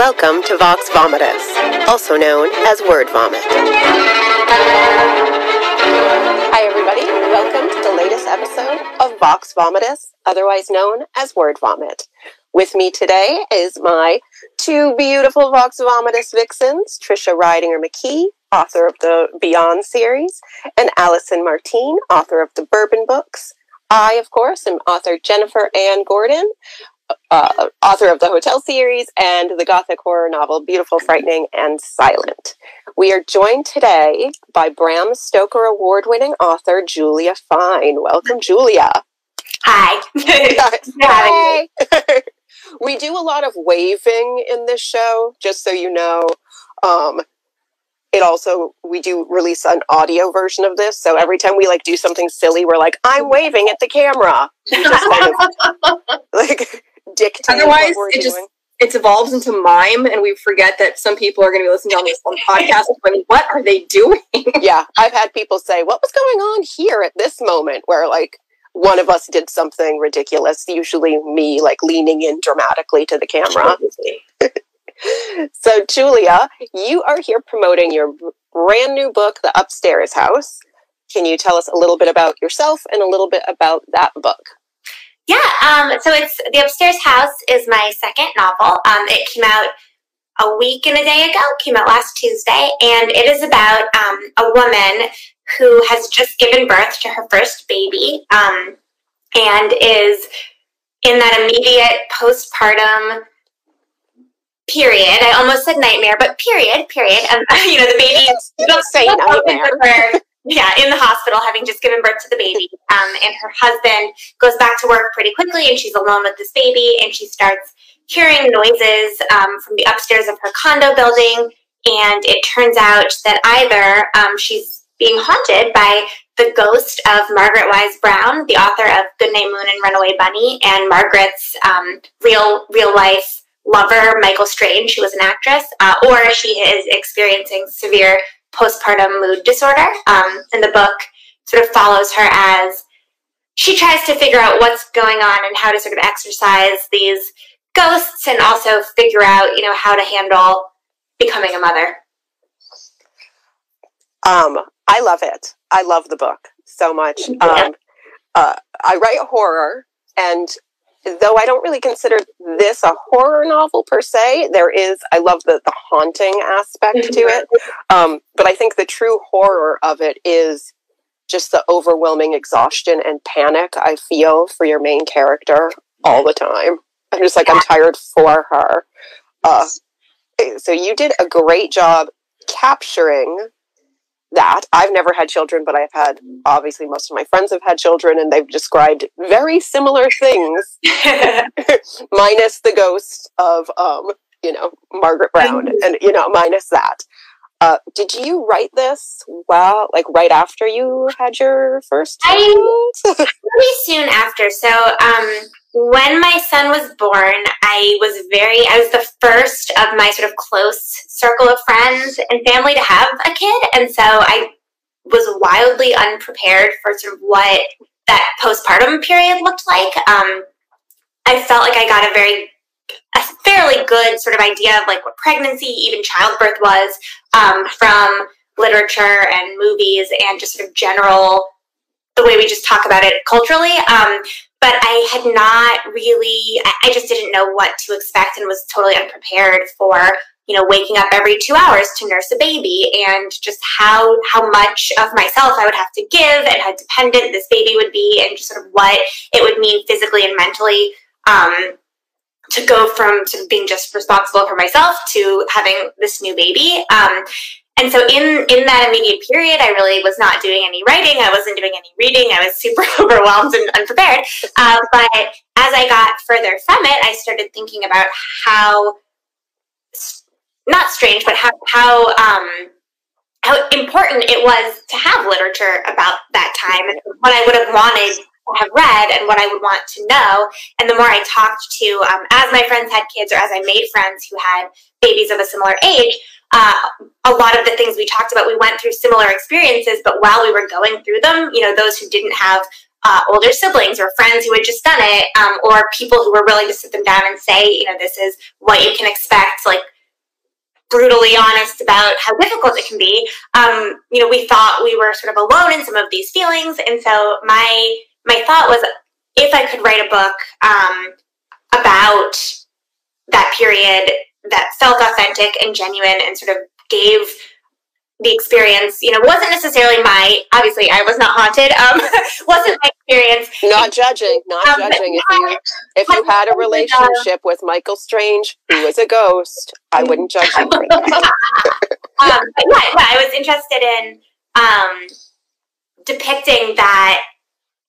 Welcome to Vox Vomitus, also known as Word Vomit. Hi, everybody. Welcome to the latest episode of Vox Vomitus, otherwise known as Word Vomit. With me today is my two beautiful Vox Vomitus vixens, Trisha Ridinger McKee, author of the Beyond series, and Allison Martine, author of the Bourbon books. I, of course, am author Jennifer Ann Gordon, uh, author of the Hotel series and the gothic horror novel Beautiful, Frightening, and Silent. We are joined today by Bram Stoker award winning author Julia Fine. Welcome, Julia. Hi. Hi. we do a lot of waving in this show, just so you know. Um, it also we do release an audio version of this so every time we like do something silly we're like i'm waving at the camera kind of like dictate otherwise it just it evolves into mime and we forget that some people are going to be listening on this podcast going what are they doing? Yeah i've had people say what was going on here at this moment? Where like one of us did something ridiculous usually me like leaning in dramatically to the camera. So, Julia, you are here promoting your brand new book, The Upstairs House. Can you tell us a little bit about yourself and a little bit about that book? Yeah, um, so it's The Upstairs House is my second novel. Um, it came out a week and a day ago, came out last Tuesday, and it is about um, a woman who has just given birth to her first baby um, and is in that immediate postpartum period. I almost said nightmare, but period, period. Um, you know, the baby is don't say nightmare. yeah, in the hospital, having just given birth to the baby. Um, and her husband goes back to work pretty quickly, and she's alone with this baby, and she starts hearing noises um, from the upstairs of her condo building. And it turns out that either um, she's being haunted by the ghost of Margaret Wise Brown, the author of Goodnight Moon and Runaway Bunny, and Margaret's um, real real life lover, Michael Strange, who was an actress, uh, or she is experiencing severe postpartum mood disorder. Um, and the book sort of follows her as she tries to figure out what's going on and how to sort of exercise these ghosts and also figure out, you know, how to handle becoming a mother. Um, I love it. I love the book so much. Yeah. Um, uh, I write horror, and though I don't really consider this a horror novel per se, there is, I love the, the haunting aspect to it. Um, but I think the true horror of it is just the overwhelming exhaustion and panic I feel for your main character all the time. I'm just like, I'm tired for her. Uh, so you did a great job capturing that. I've never had children, but I've had obviously most of my friends have had children, and they've described very similar things, minus the ghost of um, you know Margaret Brown, and you know minus that. Uh, did you write this well, like right after you had your first? I, pretty soon after. So, um, when my son was born, I was very, I was the first of my sort of close circle of friends and family to have a kid. And so I was wildly unprepared for sort of what that postpartum period looked like. Um, I felt like I got a very, a fairly good sort of idea of like what pregnancy, even childbirth was um, from literature and movies and just sort of general the way we just talk about it culturally. Um, but I had not really, I just didn't know what to expect and was totally unprepared for, you know, waking up every two hours to nurse a baby and just how, how much of myself I would have to give and how dependent this baby would be and just sort of what it would mean physically and mentally. Um, to go from to being just responsible for myself to having this new baby. Um, and so in in that immediate period, I really was not doing any writing. I wasn't doing any reading. I was super overwhelmed and unprepared. Uh, but as I got further from it, I started thinking about how not strange, but how how um, how important it was to have literature about that time and what I would have wanted to have read and what I would want to know. And the more I talked to, um, as my friends had kids or as I made friends who had babies of a similar age, uh, a lot of the things we talked about, we went through similar experiences, but while we were going through them, you know, those who didn't have uh, older siblings or friends who had just done it, um, or people who were willing to sit them down and say, you know, this is what you can expect. Like brutally honest about how difficult it can be. Um, you know, we thought we were sort of alone in some of these feelings, and so my my thought was if I could write a book um, about that period that felt authentic and genuine and sort of gave the experience, you know, wasn't necessarily my, obviously I was not haunted, um, wasn't my experience. Not judging, not um, judging. If you, if you had a relationship with Michael Strange, who was a ghost, I wouldn't judge you for that. um, yeah, yeah, I was interested in um, depicting that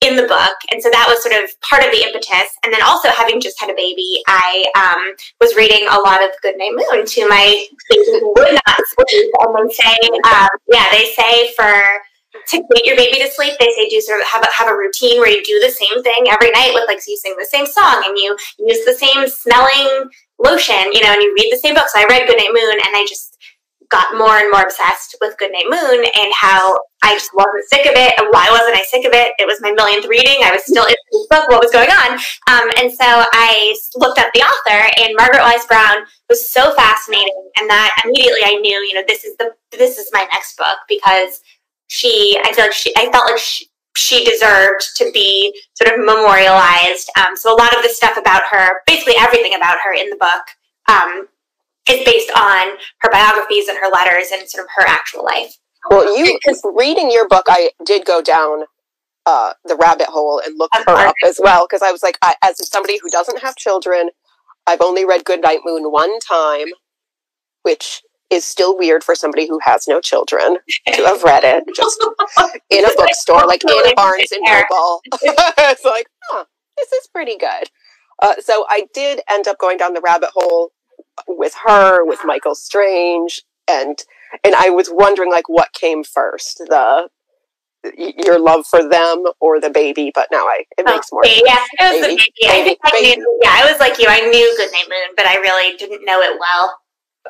in the book. And so that was sort of part of the impetus. And then also having just had a baby, I um, was reading a lot of Good Night Moon to my baby who would not sleep. And they say, um, yeah, they say for to get your baby to sleep, they say do sort of have a, have a routine where you do the same thing every night with like so you sing the same song and you use the same smelling lotion, you know, and you read the same book. So I read Good Night Moon and I just got more and more obsessed with Good Night Moon and how I just wasn't sick of it. Why wasn't I sick of it? It was my millionth reading. I was still in this book. What was going on? Um, and so I looked up the author, and Margaret Wise Brown was so fascinating. And that immediately I knew, you know, this is the this is my next book because she. I feel like she. I felt like she, she deserved to be sort of memorialized. Um, so a lot of the stuff about her, basically everything about her in the book, um, is based on her biographies and her letters and sort of her actual life. Well, you reading your book, I did go down uh, the rabbit hole and look her up as well because I was like, I, as somebody who doesn't have children, I've only read Goodnight Moon one time, which is still weird for somebody who has no children to have read it just in a bookstore, like in a Barnes and Noble. it's like, huh, this is pretty good. Uh, so I did end up going down the rabbit hole with her, with Michael Strange, and and I was wondering like what came first, the your love for them or the baby, but now I it makes more sense. Yeah, it was baby, the baby. baby I think I knew, yeah, I was like you. I knew Goodnight Moon, but I really didn't know it well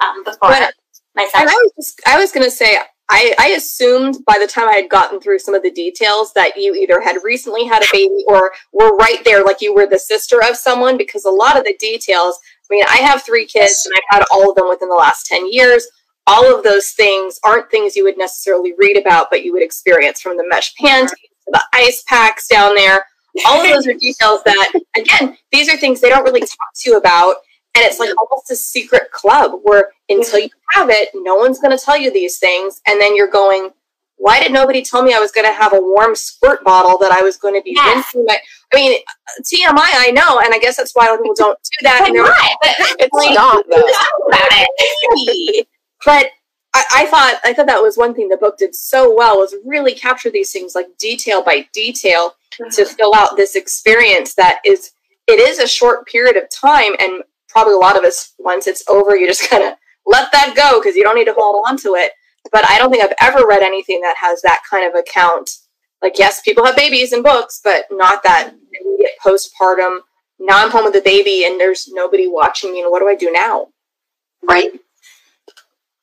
um, before but, myself. And I was just, I was going to say I, I assumed by the time I had gotten through some of the details that you either had recently had a baby or were right there, like you were the sister of someone, because a lot of the details I mean, I have three kids and I've had all of them within the last 10 years. All of those things aren't things you would necessarily read about, but you would experience from the mesh panties to the ice packs down there. All of those are details that, again, these are things they don't really talk to you about. And it's like almost a secret club where until you have it, no one's going to tell you these things. And then you're going, why did nobody tell me I was going to have a warm squirt bottle that I was going to be yes. rinsing my? I mean, TMI, I know, and I guess that's why people don't do that. and it's like, not though. but I, I, thought I thought that was one thing the book did so well was really capture these things like detail by detail mm-hmm. to fill out this experience that is it is a short period of time, and probably a lot of us once it's over, you just kind of let that go because you don't need to hold on to it but I don't think I've ever read anything that has that kind of account. Like, yes, people have babies in books, but not that immediate postpartum. Now I'm home with the baby and there's nobody watching me, and what do I do now? Right.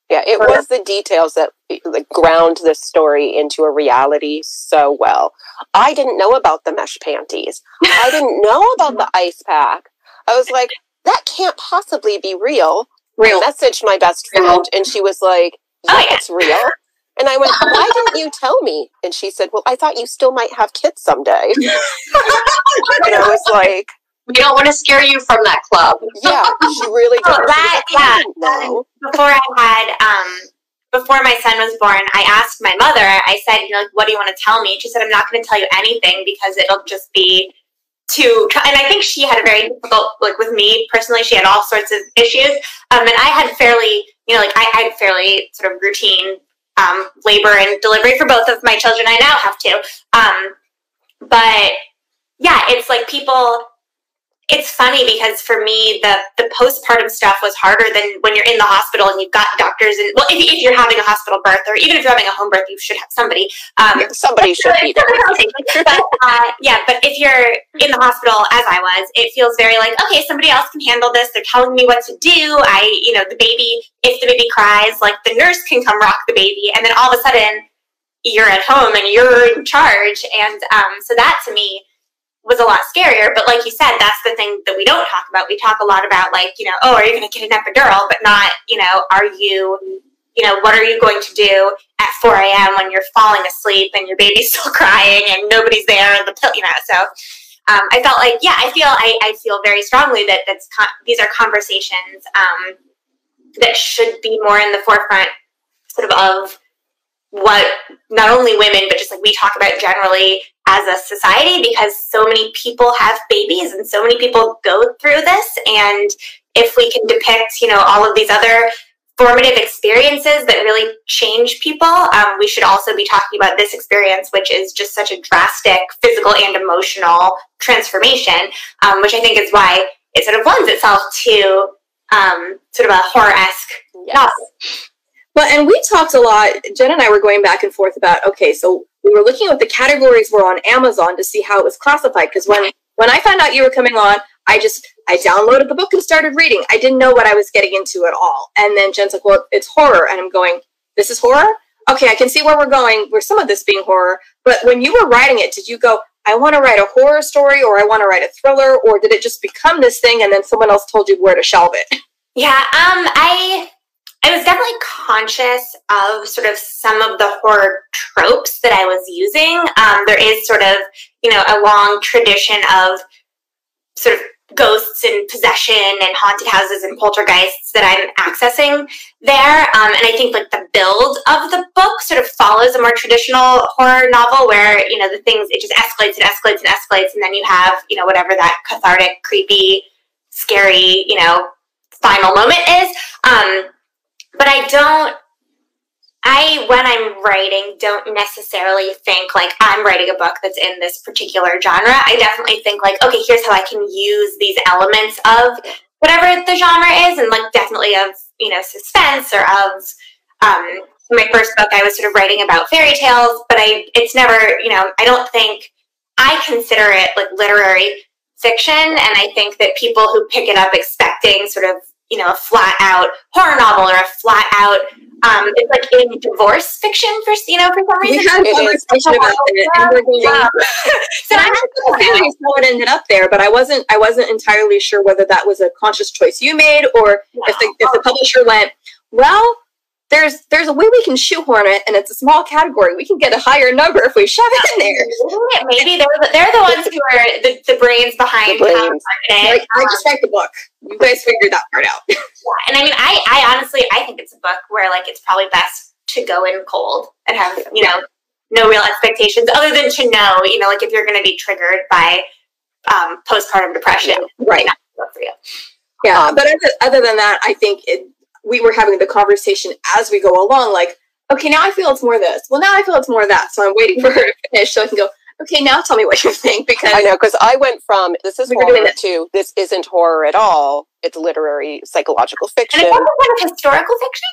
Yeah, it was the details that like, ground this story into a reality so well. I didn't know about the mesh panties. I didn't know about the ice pack. I was like, that can't possibly be real. Real. I messaged my best friend, and she was like, oh, yeah, oh, yeah. it's real. And I went, why didn't you tell me? And she said, well, I thought you still might have kids someday. and I was like, we don't want to scare you from that club. yeah, she really. Oh, that, yeah. Before I had, um, before my son was born, I asked my mother, I said, you know, what do you want to tell me? She said, I'm not going to tell you anything because it'll just be too. and I think she had a very difficult like with me personally. She had all sorts of issues, um, and I had fairly you know like I had fairly sort of routine um, labor and delivery for both of my children. I now have two, um, but yeah, it's like people it's funny because for me the the postpartum stuff was harder than when you're in the hospital and you've got doctors and well if, if you're having a hospital birth or even if you're having a home birth you should have somebody um, somebody should be there. But uh, yeah but if you're in the hospital as I was it feels very like okay somebody else can handle this. They're telling me what to do. I you know the baby if the baby cries like the nurse can come rock the baby and then all of a sudden you're at home and you're in charge. And um, so that to me was a lot scarier. But like you said, that's the thing that we don't talk about. We talk a lot about like, you know, oh, are you going to get an epidural? But not, you know, are you, you know, what are you going to do at 4 a.m. when you're falling asleep and your baby's still crying and nobody's there and the pill, you know, so. Um, I felt like, yeah, I feel, I, I feel very strongly that that's con- these are conversations um, that should be more in the forefront, sort of of what not only women but just like we talk about generally as a society because so many people have babies and so many people go through this and if we can depict you know all of these other formative experiences that really change people um, we should also be talking about this experience which is just such a drastic physical and emotional transformation um, which i think is why it sort of lends itself to um, sort of a horror-esque yes. novel well, and we talked a lot. Jen and I were going back and forth about okay, so we were looking at what the categories were on Amazon to see how it was classified. Because when when I found out you were coming on, I just I downloaded the book and started reading. I didn't know what I was getting into at all. And then Jen's like, "Well, it's horror," and I'm going, "This is horror." Okay, I can see where we're going. Where some of this being horror, but when you were writing it, did you go? I want to write a horror story, or I want to write a thriller, or did it just become this thing, and then someone else told you where to shelve it? Yeah, um, I I was definitely conscious of sort of some of the horror tropes that I was using. Um, there is sort of, you know, a long tradition of sort of ghosts and possession and haunted houses and poltergeists that I'm accessing there. Um, and I think like the build of the book sort of follows a more traditional horror novel where, you know, the things, it just escalates and escalates and escalates. And then you have, you know, whatever that cathartic, creepy, scary, you know, final moment is. Um, but I don't I, when I'm writing, don't necessarily think like I'm writing a book that's in this particular genre. I definitely think like, okay, here's how I can use these elements of whatever the genre is, and like definitely of you know suspense or of um, my first book. I was sort of writing about fairy tales, but I it's never you know I don't think I consider it like literary fiction, and I think that people who pick it up expecting sort of you know, a flat out horror novel or a flat out um, it's like in divorce fiction for you know for some reason. We had a conversation about it, and we're going. Yeah. so I had curious how it ended up there, but I wasn't. I wasn't entirely sure whether that was a conscious choice you made, or if the if the publisher went, well, there's there's a way we can shoehorn it, and it's a small category. We can get a higher number if we shove it in there. Maybe they're the, they're the ones who are the, the brains behind. The brains. I, I just write the book. You guys figured that part out. yeah, and I mean, I I honestly I think it's a book where like it's probably best to go in cold and have you know no real expectations other than to know you know like if you're going to be triggered by um, postpartum depression, yeah, right? For you. Yeah, um, but other, other than that, I think it we were having the conversation as we go along, like, okay, now I feel it's more this. Well, now I feel it's more that. So I'm waiting for her to finish so I can go, okay, now tell me what you think. Because I know, because I went from this is horror to this isn't horror at all. It's literary psychological fiction. And it's also kind of historical fiction.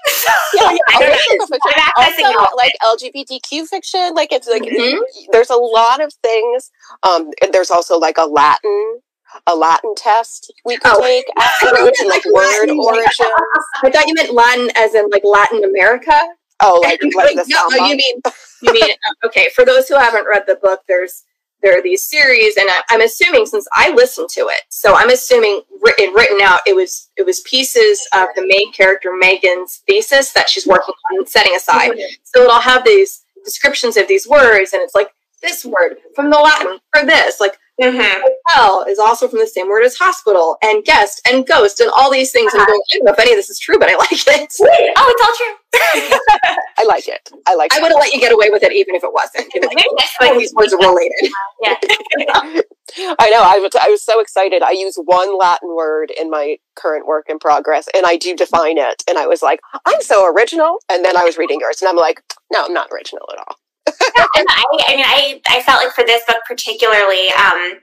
yeah, yeah, fiction. Also, like LGBTQ fiction. Like it's like mm-hmm. there's a lot of things. Um, there's also like a Latin a Latin test we could oh. take afterwards, like word origins. I thought you meant Latin as in like Latin America. Oh, like, like, no, you mean you mean okay. For those who haven't read the book, there's there are these series, and I, am assuming since I listened to it, so I'm assuming written written out it was it was pieces of the main character Megan's thesis that she's working on setting aside. Mm-hmm. So it'll have these descriptions of these words, and it's like this word from the Latin for this, like Mm-hmm. Hotel is also from the same word as hospital and guest and ghost and all these things. Uh-huh. And going, I don't know if any of this is true, but I like it. Oh, it's all true. I like it. I like. I would have let you get away with it even if it wasn't. Like, all these words are related. Yeah. I know. I was, I was so excited. I use one Latin word in my current work in progress, and I do define it. And I was like, I'm so original. And then I was reading yours, and I'm like, no, I'm not original at all and I, I mean, I, I felt like for this book particularly, um,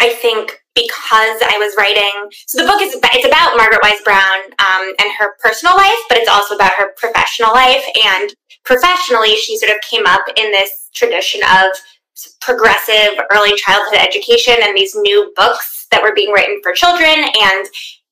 I think because I was writing, so the book is it's about Margaret Wise Brown um, and her personal life, but it's also about her professional life. And professionally, she sort of came up in this tradition of progressive early childhood education and these new books that were being written for children. And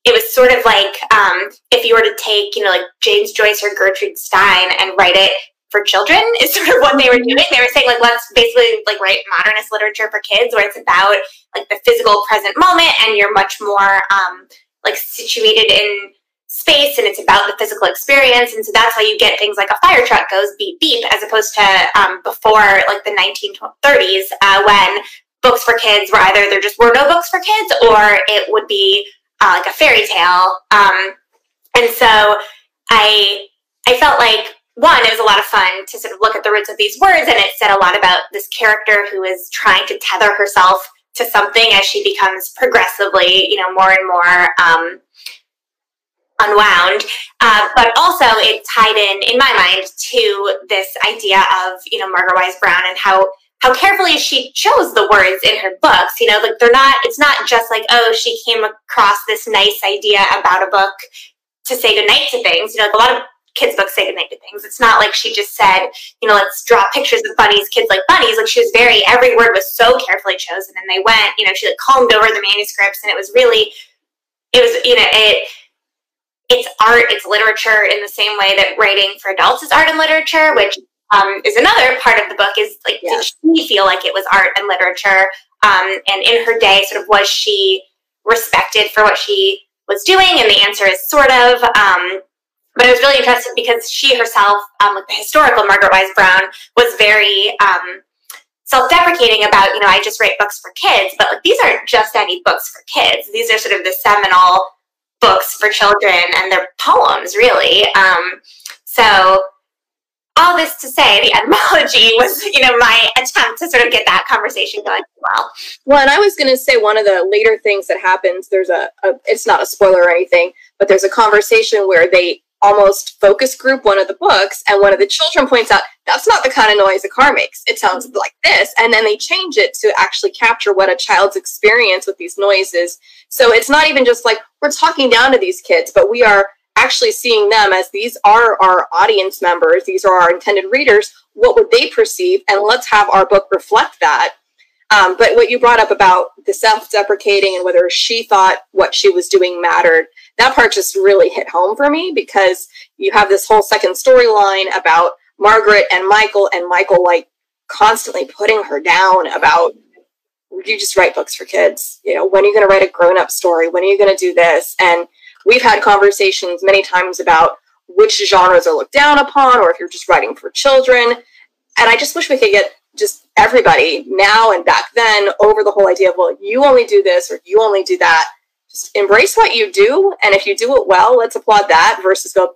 it was sort of like um, if you were to take, you know, like James Joyce or Gertrude Stein and write it for children is sort of what they were doing. They were saying like let's basically like write modernist literature for kids where it's about like the physical present moment and you're much more um, like situated in space and it's about the physical experience. And so that's why you get things like a fire truck goes beep beep as opposed to um, before like the 1930s uh, when books for kids were either there just were no books for kids or it would be uh, like a fairy tale. Um, and so i i felt like one, it was a lot of fun to sort of look at the roots of these words, and it said a lot about this character who is trying to tether herself to something as she becomes progressively, you know, more and more um, unwound. Uh, but also, it tied in, in my mind, to this idea of you know Margaret Wise Brown and how how carefully she chose the words in her books. You know, like they're not. It's not just like oh, she came across this nice idea about a book to say goodnight to things. You know, like a lot of kids' books say to things. It's not like she just said, you know, let's draw pictures of bunnies, kids like bunnies. Like she was very, every word was so carefully chosen. And they went, you know, she like combed over the manuscripts and it was really, it was, you know, it, it's art, it's literature in the same way that writing for adults is art and literature, which um, is another part of the book is like, yeah. did she feel like it was art and literature? Um, and in her day, sort of was she respected for what she was doing? And the answer is sort of. Um, but it was really interesting because she herself, um, like the historical Margaret Wise Brown, was very um, self-deprecating about, you know, I just write books for kids, but like these aren't just any books for kids. These are sort of the seminal books for children, and they're poems, really. Um, so all this to say, the etymology was, you know, my attempt to sort of get that conversation going well. Well, and I was going to say one of the later things that happens. There's a, a, it's not a spoiler or anything, but there's a conversation where they almost focus group one of the books and one of the children points out that's not the kind of noise a car makes. It sounds like this. And then they change it to actually capture what a child's experience with these noises. So it's not even just like we're talking down to these kids but we are actually seeing them as these are our audience members these are our intended readers what would they perceive? And let's have our book reflect that. Um, but what you brought up about the self-deprecating and whether she thought what she was doing mattered that part just really hit home for me because you have this whole second storyline about Margaret and Michael, and Michael like constantly putting her down about you just write books for kids. You know, when are you going to write a grown up story? When are you going to do this? And we've had conversations many times about which genres are looked down upon, or if you're just writing for children. And I just wish we could get just everybody now and back then over the whole idea of, well, you only do this or you only do that embrace what you do and if you do it well let's applaud that versus go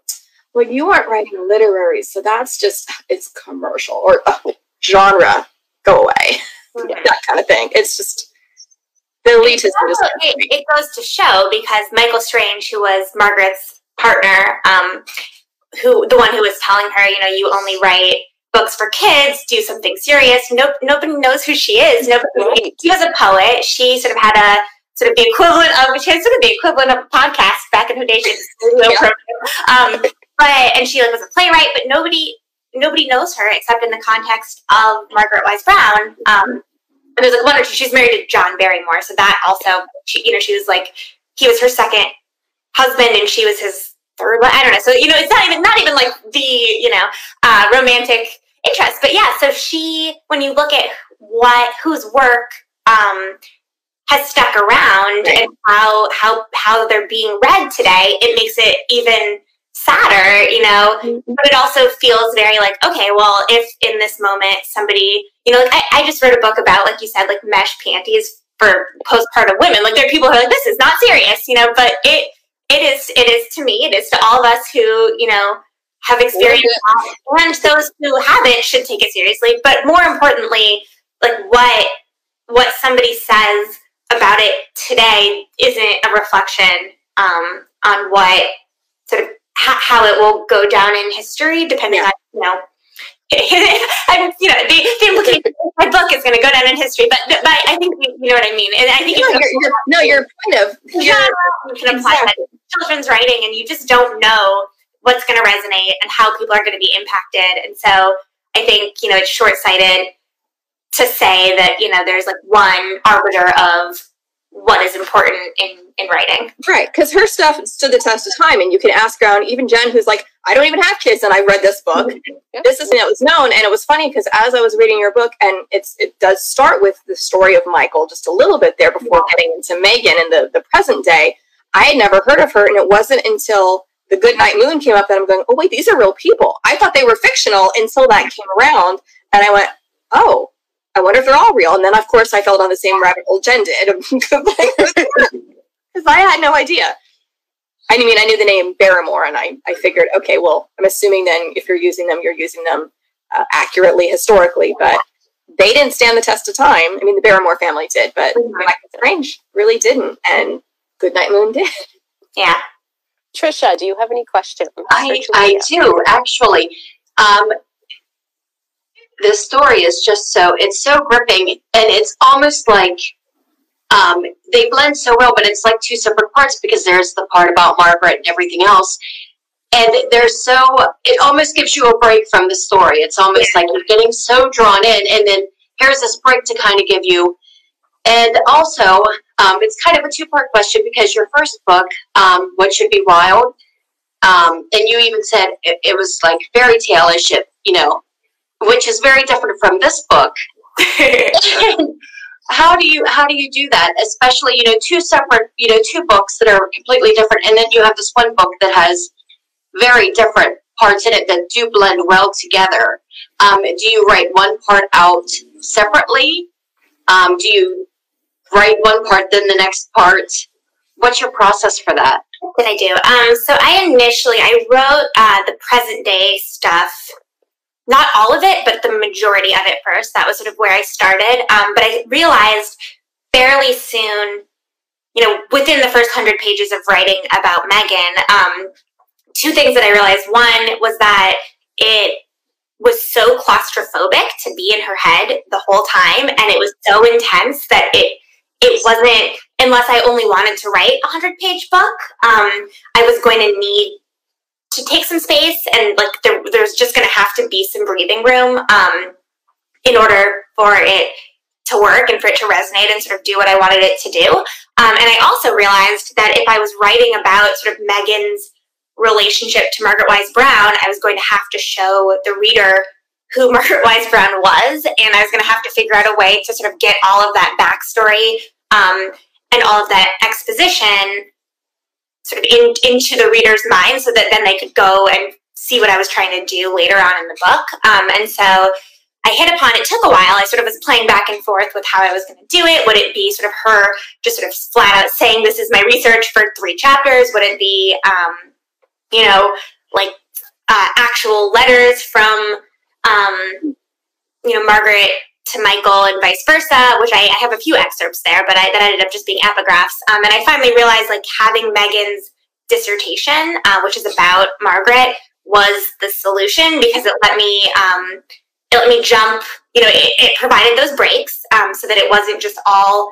well you aren't writing literary so that's just it's commercial or oh, genre go away. That kind of thing. It's just the elitism it, it, goes to show because michael strange who was margaret's partner um, who the one who was telling her you know you only write books for kids do something serious. No, nobody knows who she is. Nobody she was a poet. She sort of had a sort of the equivalent of she had sort of the equivalent of a podcast back in her day. She yeah. um, but and she like was a playwright, but nobody nobody knows her except in the context of Margaret Wise Brown. Um, and there's like one or two. She's married to John Barrymore, so that also she you know she was like he was her second husband and she was his third. I don't know. So you know it's not even not even like the you know uh, romantic interest, but yeah. So she when you look at what whose work um, has stuck around right. and how how how they're being read today, it makes it even sadder, you know. Mm-hmm. But it also feels very like, okay, well, if in this moment somebody, you know, like I, I just wrote a book about, like you said, like mesh panties for postpartum women. Like there are people who are like, this is not serious, you know, but it it is it is to me, it is to all of us who, you know, have experienced and those who haven't should take it seriously. But more importantly, like what what somebody says about it today isn't a reflection um, on what sort of ha- how it will go down in history, depending yeah. on you know. I'm, you know, the, the implication my book is going to go down in history, but, but I think you, know what I mean. And I think no, you you're, no, your point of you can apply exactly. that children's writing, and you just don't know what's going to resonate and how people are going to be impacted. And so I think you know it's short sighted to say that you know there's like one arbiter of what is important in in writing. Right, because her stuff stood the test of time, and you can ask around. Even Jen, who's like, "I don't even have kids, and I read this book. Yeah. This is something that was known." And it was funny because as I was reading your book, and it's it does start with the story of Michael just a little bit there before getting into Megan in the the present day. I had never heard of her, and it wasn't until the Goodnight Moon came up that I'm going, "Oh wait, these are real people." I thought they were fictional until that came around, and I went, "Oh." I wonder if they're all real. And then, of course, I fell down the same rabbit hole Jen did. Because I had no idea. I mean, I knew the name Barrymore, and I, I figured, okay, well, I'm assuming then if you're using them, you're using them uh, accurately historically. But they didn't stand the test of time. I mean, the Barrymore family did, but Mhm. Michael Strange really didn't. And Goodnight Moon did. Yeah. Trisha, do you have any questions? I, I do actually. Um, the story is just so it's so gripping, and it's almost like um, they blend so well, but it's like two separate parts because there's the part about Margaret and everything else, and there's so it almost gives you a break from the story. It's almost like you're getting so drawn in, and then here's this break to kind of give you. And also, um, it's kind of a two-part question because your first book, um, "What Should Be Wild," um, and you even said it, it was like fairy tale-ish, you know, which is very different from this book. how do you how do you do that? Especially you know two separate you know two books that are completely different, and then you have this one book that has very different parts in it that do blend well together. Um, do you write one part out separately? Um, do you write one part then the next part? What's your process for that? What did I do? Um, so I initially I wrote uh, the present day stuff, not all of it, but the majority of it first. That was sort of where I started. Um, but I realized fairly soon, you know, within the first hundred pages of writing about Megan, um, two things that I realized. One was that it was so claustrophobic to be in her head the whole time, and it was so intense that it it wasn't unless I only wanted to write a hundred page book. Um, I was going to need to take some space, and like there, there's just going to have to be some breathing room um, in order for it to work and for it to resonate and sort of do what I wanted it to do. Um, and I also realized that if I was writing about sort of Megan's relationship to Margaret Wise Brown, I was going to have to show the reader who Margaret Wise Brown was, and I was going to have to figure out a way to sort of get all of that backstory um, and all of that exposition sort of in, into the reader's mind so that then they could go and see what I was trying to do later on in the book. Um, and so I hit upon it took a while. I sort of was playing back and forth with how I was going to do it. Would it be sort of her just sort of flat out saying this is my research for three chapters? Would it be um, you know like uh, actual letters from um, you know Margaret to Michael and vice versa, which I, I have a few excerpts there, but I, that ended up just being epigraphs. Um, and I finally realized like having Megan's dissertation, uh, which is about Margaret, was the solution because it let me um, it let me jump. You know, it, it provided those breaks um, so that it wasn't just all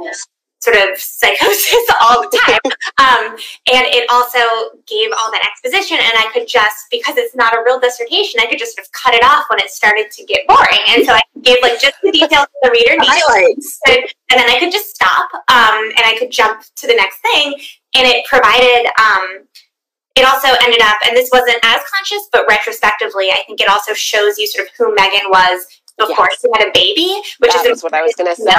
sort of psychosis all the time. um, and it also gave all that exposition, and I could just because it's not a real dissertation, I could just sort of cut it off when it started to get boring, and so I gave like just the details the reader needs and, and then I could just stop um, and I could jump to the next thing. And it provided, um, it also ended up, and this wasn't as conscious, but retrospectively, I think it also shows you sort of who Megan was before Yes. she had a baby, which that is what I was going to say.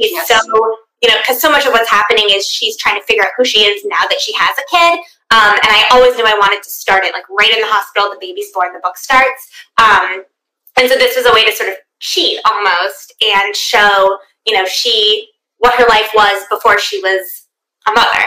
she's Yes. so you know, because so much of what's happening is she's trying to figure out who she is now that she has a kid. Um, and I always knew I wanted to start it like right in the hospital. The baby's born, the book starts. Um, and so this was a way to sort of cheat almost and show, you know, she what her life was before she was a mother.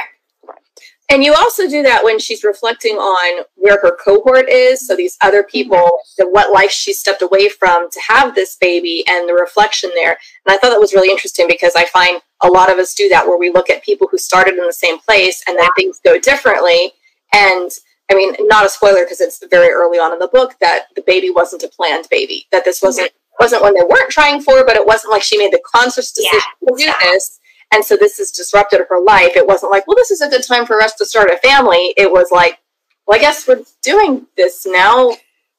And you also do that when she's reflecting on where her cohort is. So these other people, the, what life she stepped away from to have this baby and the reflection there. And I thought that was really interesting because I find a lot of us do that where we look at people who started in the same place and then things go differently. And I mean, not a spoiler because it's very early on in the book that the baby wasn't a planned baby, that this wasn't wasn't one they weren't trying for, but it wasn't like she made the conscious decision to do Yeah. this. And so this has disrupted her life. It wasn't like, well, this is a good time for us to start a family. It was like, well, I guess we're doing this now.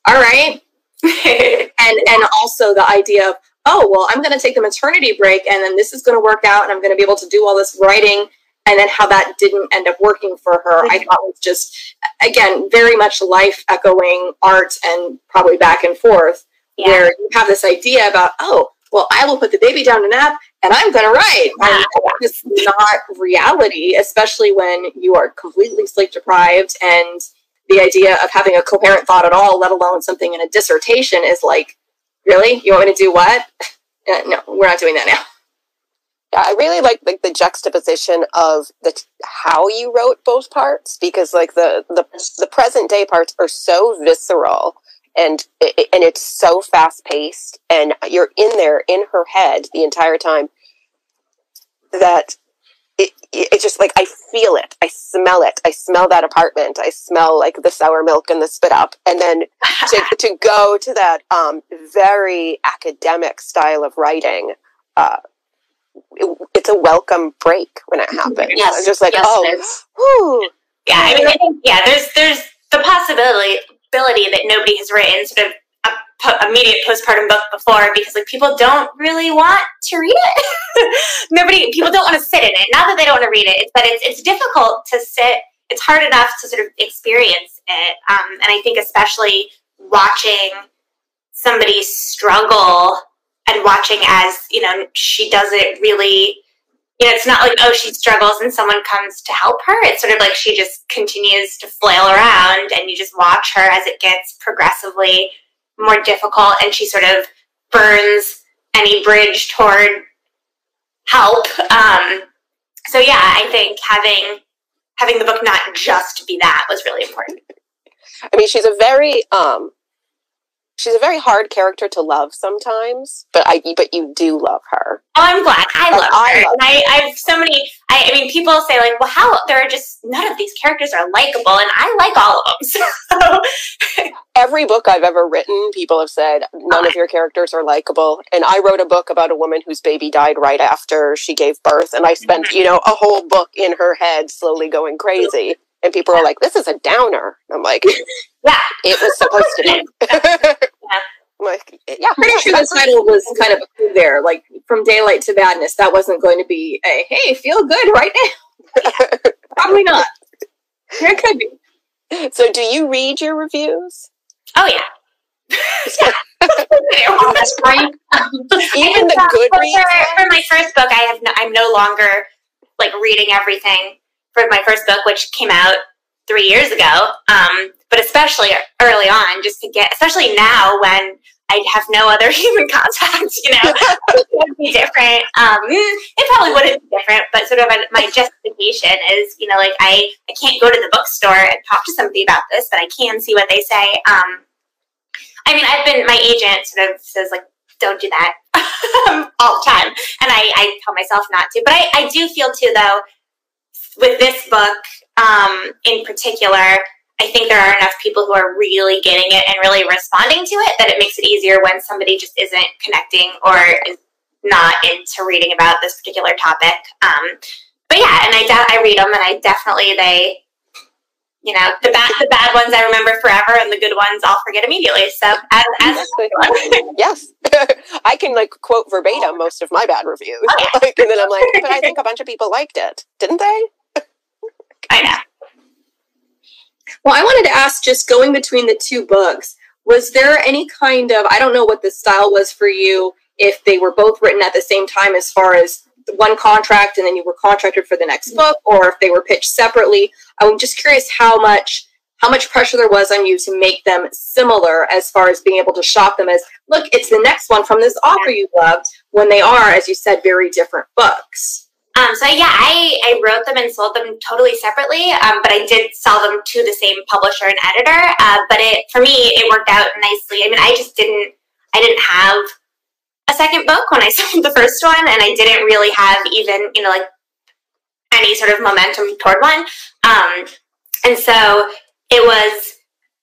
All right. And and also the idea of, oh, well, I'm going to take the maternity break and then this is going to work out and I'm going to be able to do all this writing and then how that didn't end up working for her, I thought was just, again, very much life echoing art and probably back and forth, Yeah. where you have this idea about, oh, well, I will put the baby down to nap and I'm going to write. It's not reality, especially when you are completely sleep deprived and the idea of having a coherent thought at all, let alone something in a dissertation, is like, really? You want me to do what? Uh, no, we're not doing that now. I really like like the juxtaposition of the t- how you wrote both parts because like the the the present day parts are so visceral and it, and it's so fast paced and you're in there in her head the entire time that it, it it's just like I feel it, I smell it, I smell that apartment, I smell like the sour milk and the spit up, and then to, to go to that um, very academic style of writing, uh, it, it's a welcome break when it happens. Yes, I'm just like, yes, oh, whew. Yeah, I mean, I think yeah, there's there's the possibility ability that nobody has written sort of immediate postpartum book before because like people don't really want to read it. nobody, people don't want to sit in it. Not that they don't want to read it, it's that it's it's difficult to sit. It's hard enough to sort of experience it, um, and I think especially watching somebody struggle and watching as you know she doesn't really you know, it's not like, oh, she struggles and someone comes to help her. It's sort of like she just continues to flail around and you just watch her as it gets progressively more difficult and she sort of burns any bridge toward help. Um, so yeah, I think having having the book not just be that was really important. I mean, she's a very um, she's a very hard character to love sometimes, but I but you do love her. Oh, I'm glad. I love I her. love I, I have so many. I, I mean, people say like, "Well, how there are just none of these characters are likable," and I like all of them. So Every book I've ever written, people have said none of your characters are likable. And I wrote a book about a woman whose baby died right after she gave birth, and I spent mm-hmm. you know a whole book in her head slowly going crazy. And people are like, "This is a downer." I'm like, yeah, "It was supposed to be." I'm like, "Yeah." Pretty sure the title was kind of a clue there, like from daylight to madness. That wasn't going to be a hey, feel good right now. Probably not. It could be. So, do you read your reviews? oh yeah. Oh, that's great. Even the good for, for my first book, I have no, I'm no longer like reading everything for my first book, which came out three years ago. Um, but especially early on, just to get, especially now when I have no other human contact, you know, it would be different. Um, it probably wouldn't be different, but sort of my justification is, you know, like I, I can't go to the bookstore and talk to somebody about this, but I can see what they say. Um, I mean, I've been, my agent sort of says like, don't do that all the time. And I, I tell myself not to. But I, I do feel too, though, with this book um, in particular, I think there are enough people who are really getting it and really responding to it that it makes it easier when somebody just isn't connecting or is not into reading about this particular topic. Um, but yeah, and I, de- I read them and I definitely, they, you know, the bad, the bad ones I remember forever and the good ones I'll forget immediately. So as, as yes i can like quote verbatim most of my bad reviews Oh, yeah. like, and then i'm like but i think a bunch of people liked it didn't they I know. Well, I wanted to ask just going between the two books, was there any kind of, I don't know what the style was for you, if they were both written at the same time as far as one contract and then you were contracted for the next mm-hmm. book, or if they were pitched separately. I'm just curious how much how much pressure there was on you to make them similar as far as being able to shop them as look it's the next one from this author you loved when they are as you said very different books Um, so yeah, I, I wrote them and sold them totally separately, um, but I did sell them to the same publisher and editor. Uh, but it for me, it worked out nicely. I mean, I just didn't I didn't have a second book when I sold the first one, and I didn't really have even you know like any sort of momentum toward one. Um, and so it was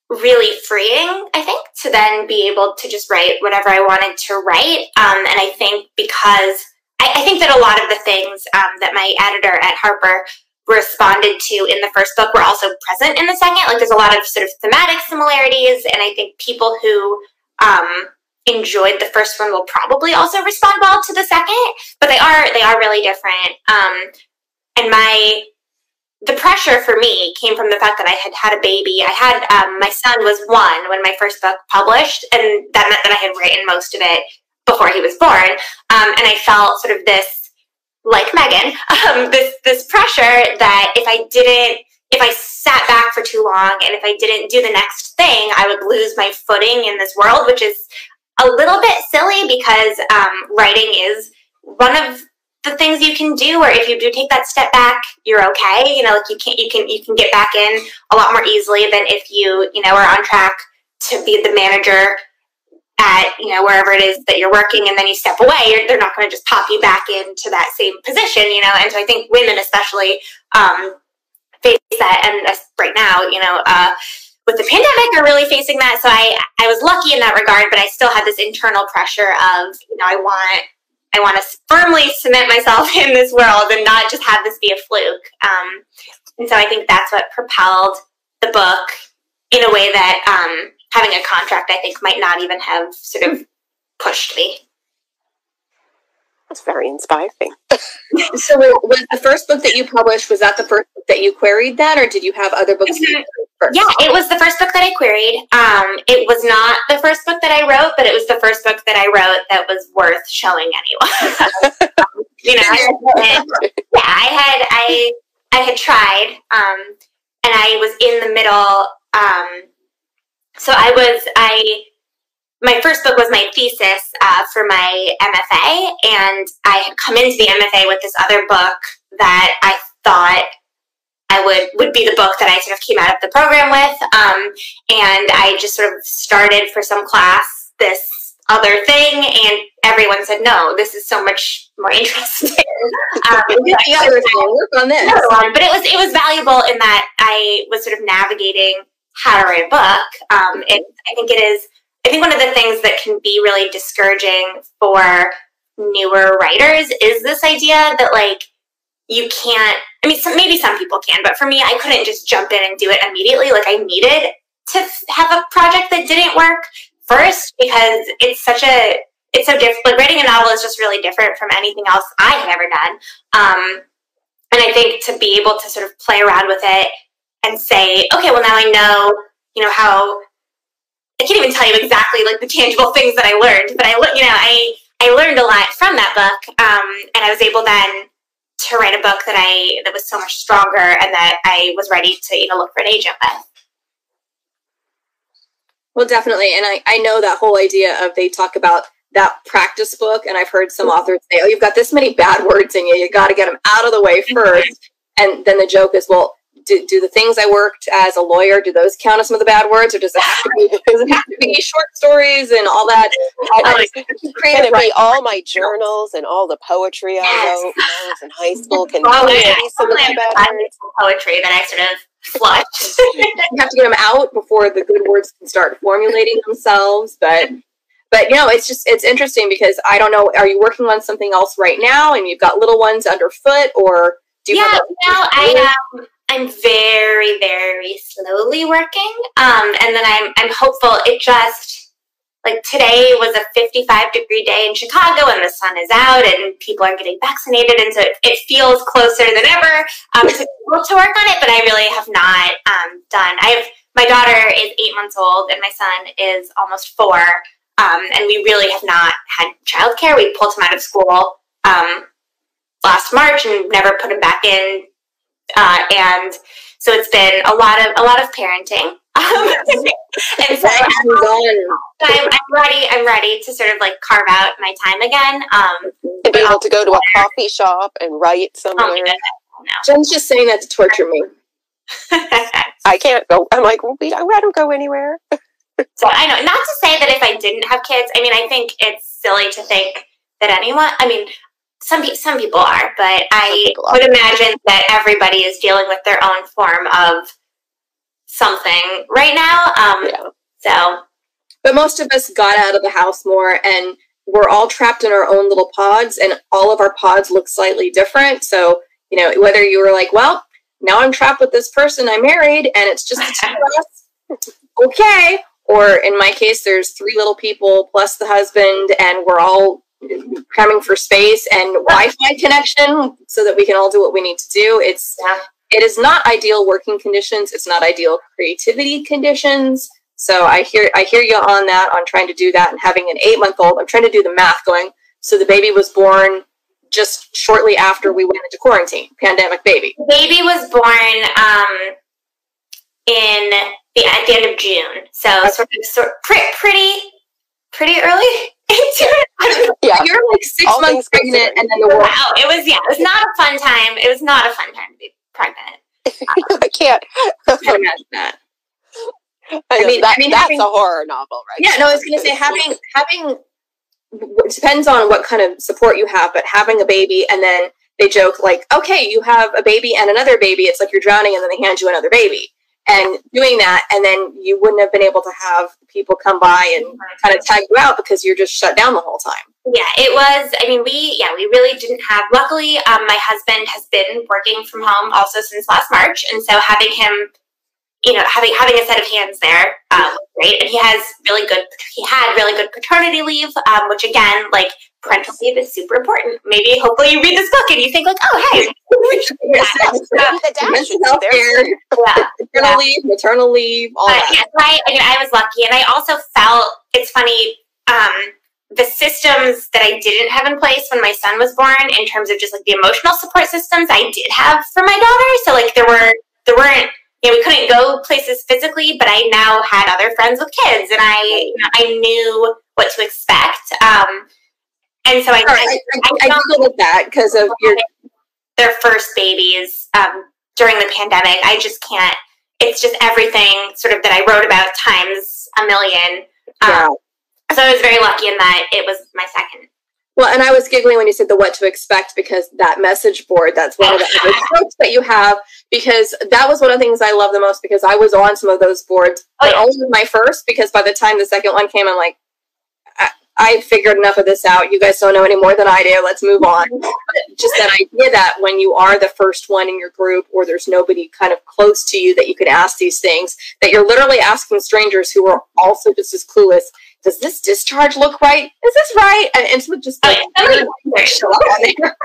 really freeing, I think, to then be able to just write whatever I wanted to write. Um, and I think because I, I think that a lot of the things um, that my editor at Harper responded to in the first book were also present in the second. Like there's a lot of sort of thematic similarities, and I think people who um, enjoyed the first one will probably also respond well to the second. But they are they are really different. Um, and my the pressure for me came from the fact that I had had a baby. I had um, my son was one when my first book published, and that meant that I had written most of it before he was born. Um, and I felt sort of this, like Megan, um, this this pressure that if I didn't, if I sat back for too long, and if I didn't do the next thing, I would lose my footing in this world, which is a little bit silly because um, writing is one of the things you can do or if you do take that step back you're okay you know like you can you can you can get back in a lot more easily than if you you know are on track to be the manager at you know wherever it is that you're working and then you step away they're not going to just pop you back into that same position you know and so i think women especially um, face that and right now you know uh, with the pandemic are really facing that so i i was lucky in that regard but i still had this internal pressure of you know i want I want to firmly cement myself in this world and not just have this be a fluke. Um, and so I think that's what propelled the book in a way that um, having a contract, I think, might not even have sort of pushed me. That's very inspiring. so, was the first book that you published was that the first book that you queried then, or did you have other books? Yeah, it was the first book that I queried. Um, it was not the first book that I wrote, but it was the first book that I wrote that was worth showing anyone. you know, I, yeah, I had I I had tried, um, and I was in the middle. Um, so I was I my first book was my thesis uh, for my MFA, and I had come into the MFA with this other book that I thought I would would be the book that I sort of came out of the program with, um, and I just sort of started for some class this other thing, and everyone said, "No, this is so much more interesting." um, yeah, work on this. but it was it was valuable in that I was sort of navigating how to write a book. Um, it, I think it is I think one of the things that can be really discouraging for newer writers is this idea that like you can't I mean some, maybe some people can but for me I couldn't just jump in and do it immediately like I needed to have a project that didn't work first because it's such a it's so different like writing a novel is just really different from anything else I have ever done um, and I think to be able to sort of play around with it and say okay well now I know you know how I can't even tell you exactly like the tangible things that I learned, but I you know I I learned a lot from that book, um, and I was able then to write a book that I that was so much stronger and that I was ready to you know look for an agent with. Well, definitely, and I I know that whole idea of they talk about that practice book, and I've heard some authors say, "Oh, you've got this many bad words in you, you got to get them out of the way first. and then the joke is, well do, do the things I worked as a lawyer, do those count as some of the bad words, or does it have to be does it have to be short stories and all that? I, can it be all my journals and all the poetry I yes. wrote when I was in high school? Can well, yeah, be some of the bad words? Poetry that I sort of flushed. you have to get them out before the good words can start formulating themselves, but but you know it's just it's interesting because i don't know are you working on something else right now and you've got little ones underfoot or do you yeah no i um I'm very, very slowly working. Um, and then I'm, I'm hopeful. It just, like today was a 55 degree day in Chicago and the sun is out and people are getting vaccinated. And so it, it feels closer than ever um, to, to work on it, but I really have not um, done. I have, my daughter is eight months old and my son is almost four. Um, and we really have not had childcare. We pulled him out of school um, last March and never put him back in uh, and so it's been a lot of a lot of parenting. Um, and so I'm, I'm, ready. I'm ready to sort of like carve out my time again. Um, to be able to go to a coffee shop and write oh somewhere. Oh no. Jen's just saying that to torture me. I can't go. I'm like, well, I don't go anywhere. so I know. Not to say that if I didn't have kids, I mean, I think it's silly to think that anyone. I mean, some some people are, but I would imagine that everybody is dealing with their own form of something right now. Um, yeah. So, but most of us got out of the house more, and we're all trapped in our own little pods, and all of our pods look slightly different. So, you know, whether you were like, well, now I'm trapped with this person I married, and it's just the two of us. Okay. Or in my case, there's three little people plus the husband, and we're all cramming for space and Wi-Fi connection so that we can all do what we need to do. It's it is not ideal working conditions. It's not ideal creativity conditions. So I hear I hear you on that on trying to do that and having an eight month old. I'm trying to do the math going. So the baby was born just shortly after we went into quarantine, pandemic baby. Baby was born um, in the at the end of June, so sort of sort pretty pretty pretty early. Yeah. You're like six All months pregnant, and then the world. wow, it was yeah, it was not a fun time. It was not a fun time to be pregnant. I can't. I can't imagine that. I mean- mean, that, I mean, that's having- a horror novel, right? Yeah, no, I was gonna say having having it depends on what kind of support you have, but having a baby and then they joke like, okay, you have a baby and another baby. It's like you're drowning, and then they hand you another baby. And doing that, and then you wouldn't have been able to have people come by and kind of tag you out because you're just shut down the whole time. Yeah, it was. I mean, we yeah, we really didn't have. Luckily, um, my husband has been working from home also since last March, and so having him, you know, having having a set of hands there was great. And he has really good. He had really good paternity leave, um, which again, like parental leave is super important. Maybe hopefully you read this book and you think like, oh hey, Yeah, the dash Mental is health there. yeah. paternal leave, maternal leave, all But that. yes, I, I mean, I was lucky, and I also felt it's funny. Um, the systems that I didn't have in place when my son was born, in terms of just like the emotional support systems, I did have for my daughter. So like there were there weren't you know we couldn't go places physically, but I now had other friends with kids, and I you know, I knew what to expect. Um, and so I, Sorry, I, I, I, I googled that because of your their first babies um, during the pandemic. I just can't. It's just everything sort of that I wrote about times a million. Um, yeah. So I was very lucky in that it was my second. Well, and I was giggling when you said the what to expect because that message board, that's one of the other tropes that you have because that was one of the things I love the most because I was on some of those boards, Oh, but yeah. only with my first because by the time the second one came, I'm like, I, I figured enough of this out. You guys don't know any more than I do. Let's move on. But just that idea that when you are the first one in your group or there's nobody kind of close to you that you can ask these things, that you're literally asking strangers who are also just as clueless does this discharge look right? Is this right? And it's with just like yeah. Somebody- like, show up on there.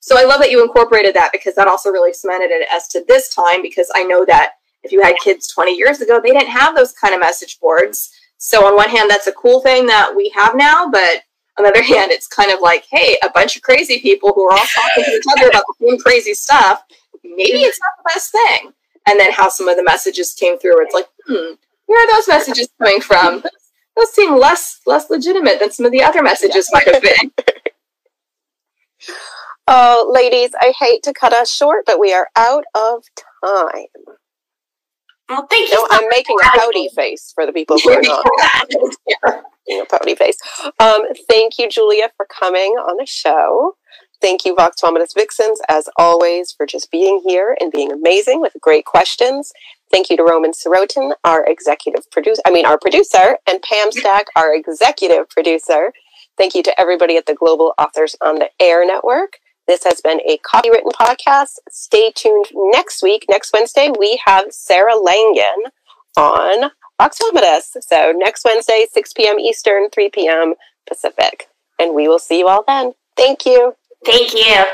So I love that you incorporated that because that also really cemented it as to this time because I know that if you had kids 20 years ago, they didn't have those kind of message boards. So on one hand, that's a cool thing that we have now, but on the other hand, it's kind of like, hey, a bunch of crazy people who are all talking to each other about the same crazy stuff. Maybe it's not the best thing. And then how some of the messages came through, it's like, hmm, where are those messages coming from? Those seem less less legitimate than some of the other messages might have been. Oh, ladies, I hate to cut us short, but we are out of time. Well, thank you. No, I'm making a pouty face for the people who are not making a pouty face. Um, thank you, Julia, for coming on the show. Thank you, Vox Vomitus Vixens, as always, for just being here and being amazing with great questions. Thank you to Roman Sorotin, our executive producer, I mean, our producer, and Pam Stack, our executive producer. Thank you to everybody at the Global Authors on the Air Network. This has been a copywritten podcast. Stay tuned next week. Next Wednesday, we have Sarah Langan on Vox So next Wednesday, 6 p.m. Eastern, 3 p.m. Pacific. And we will see you all then. Thank you. Thank you.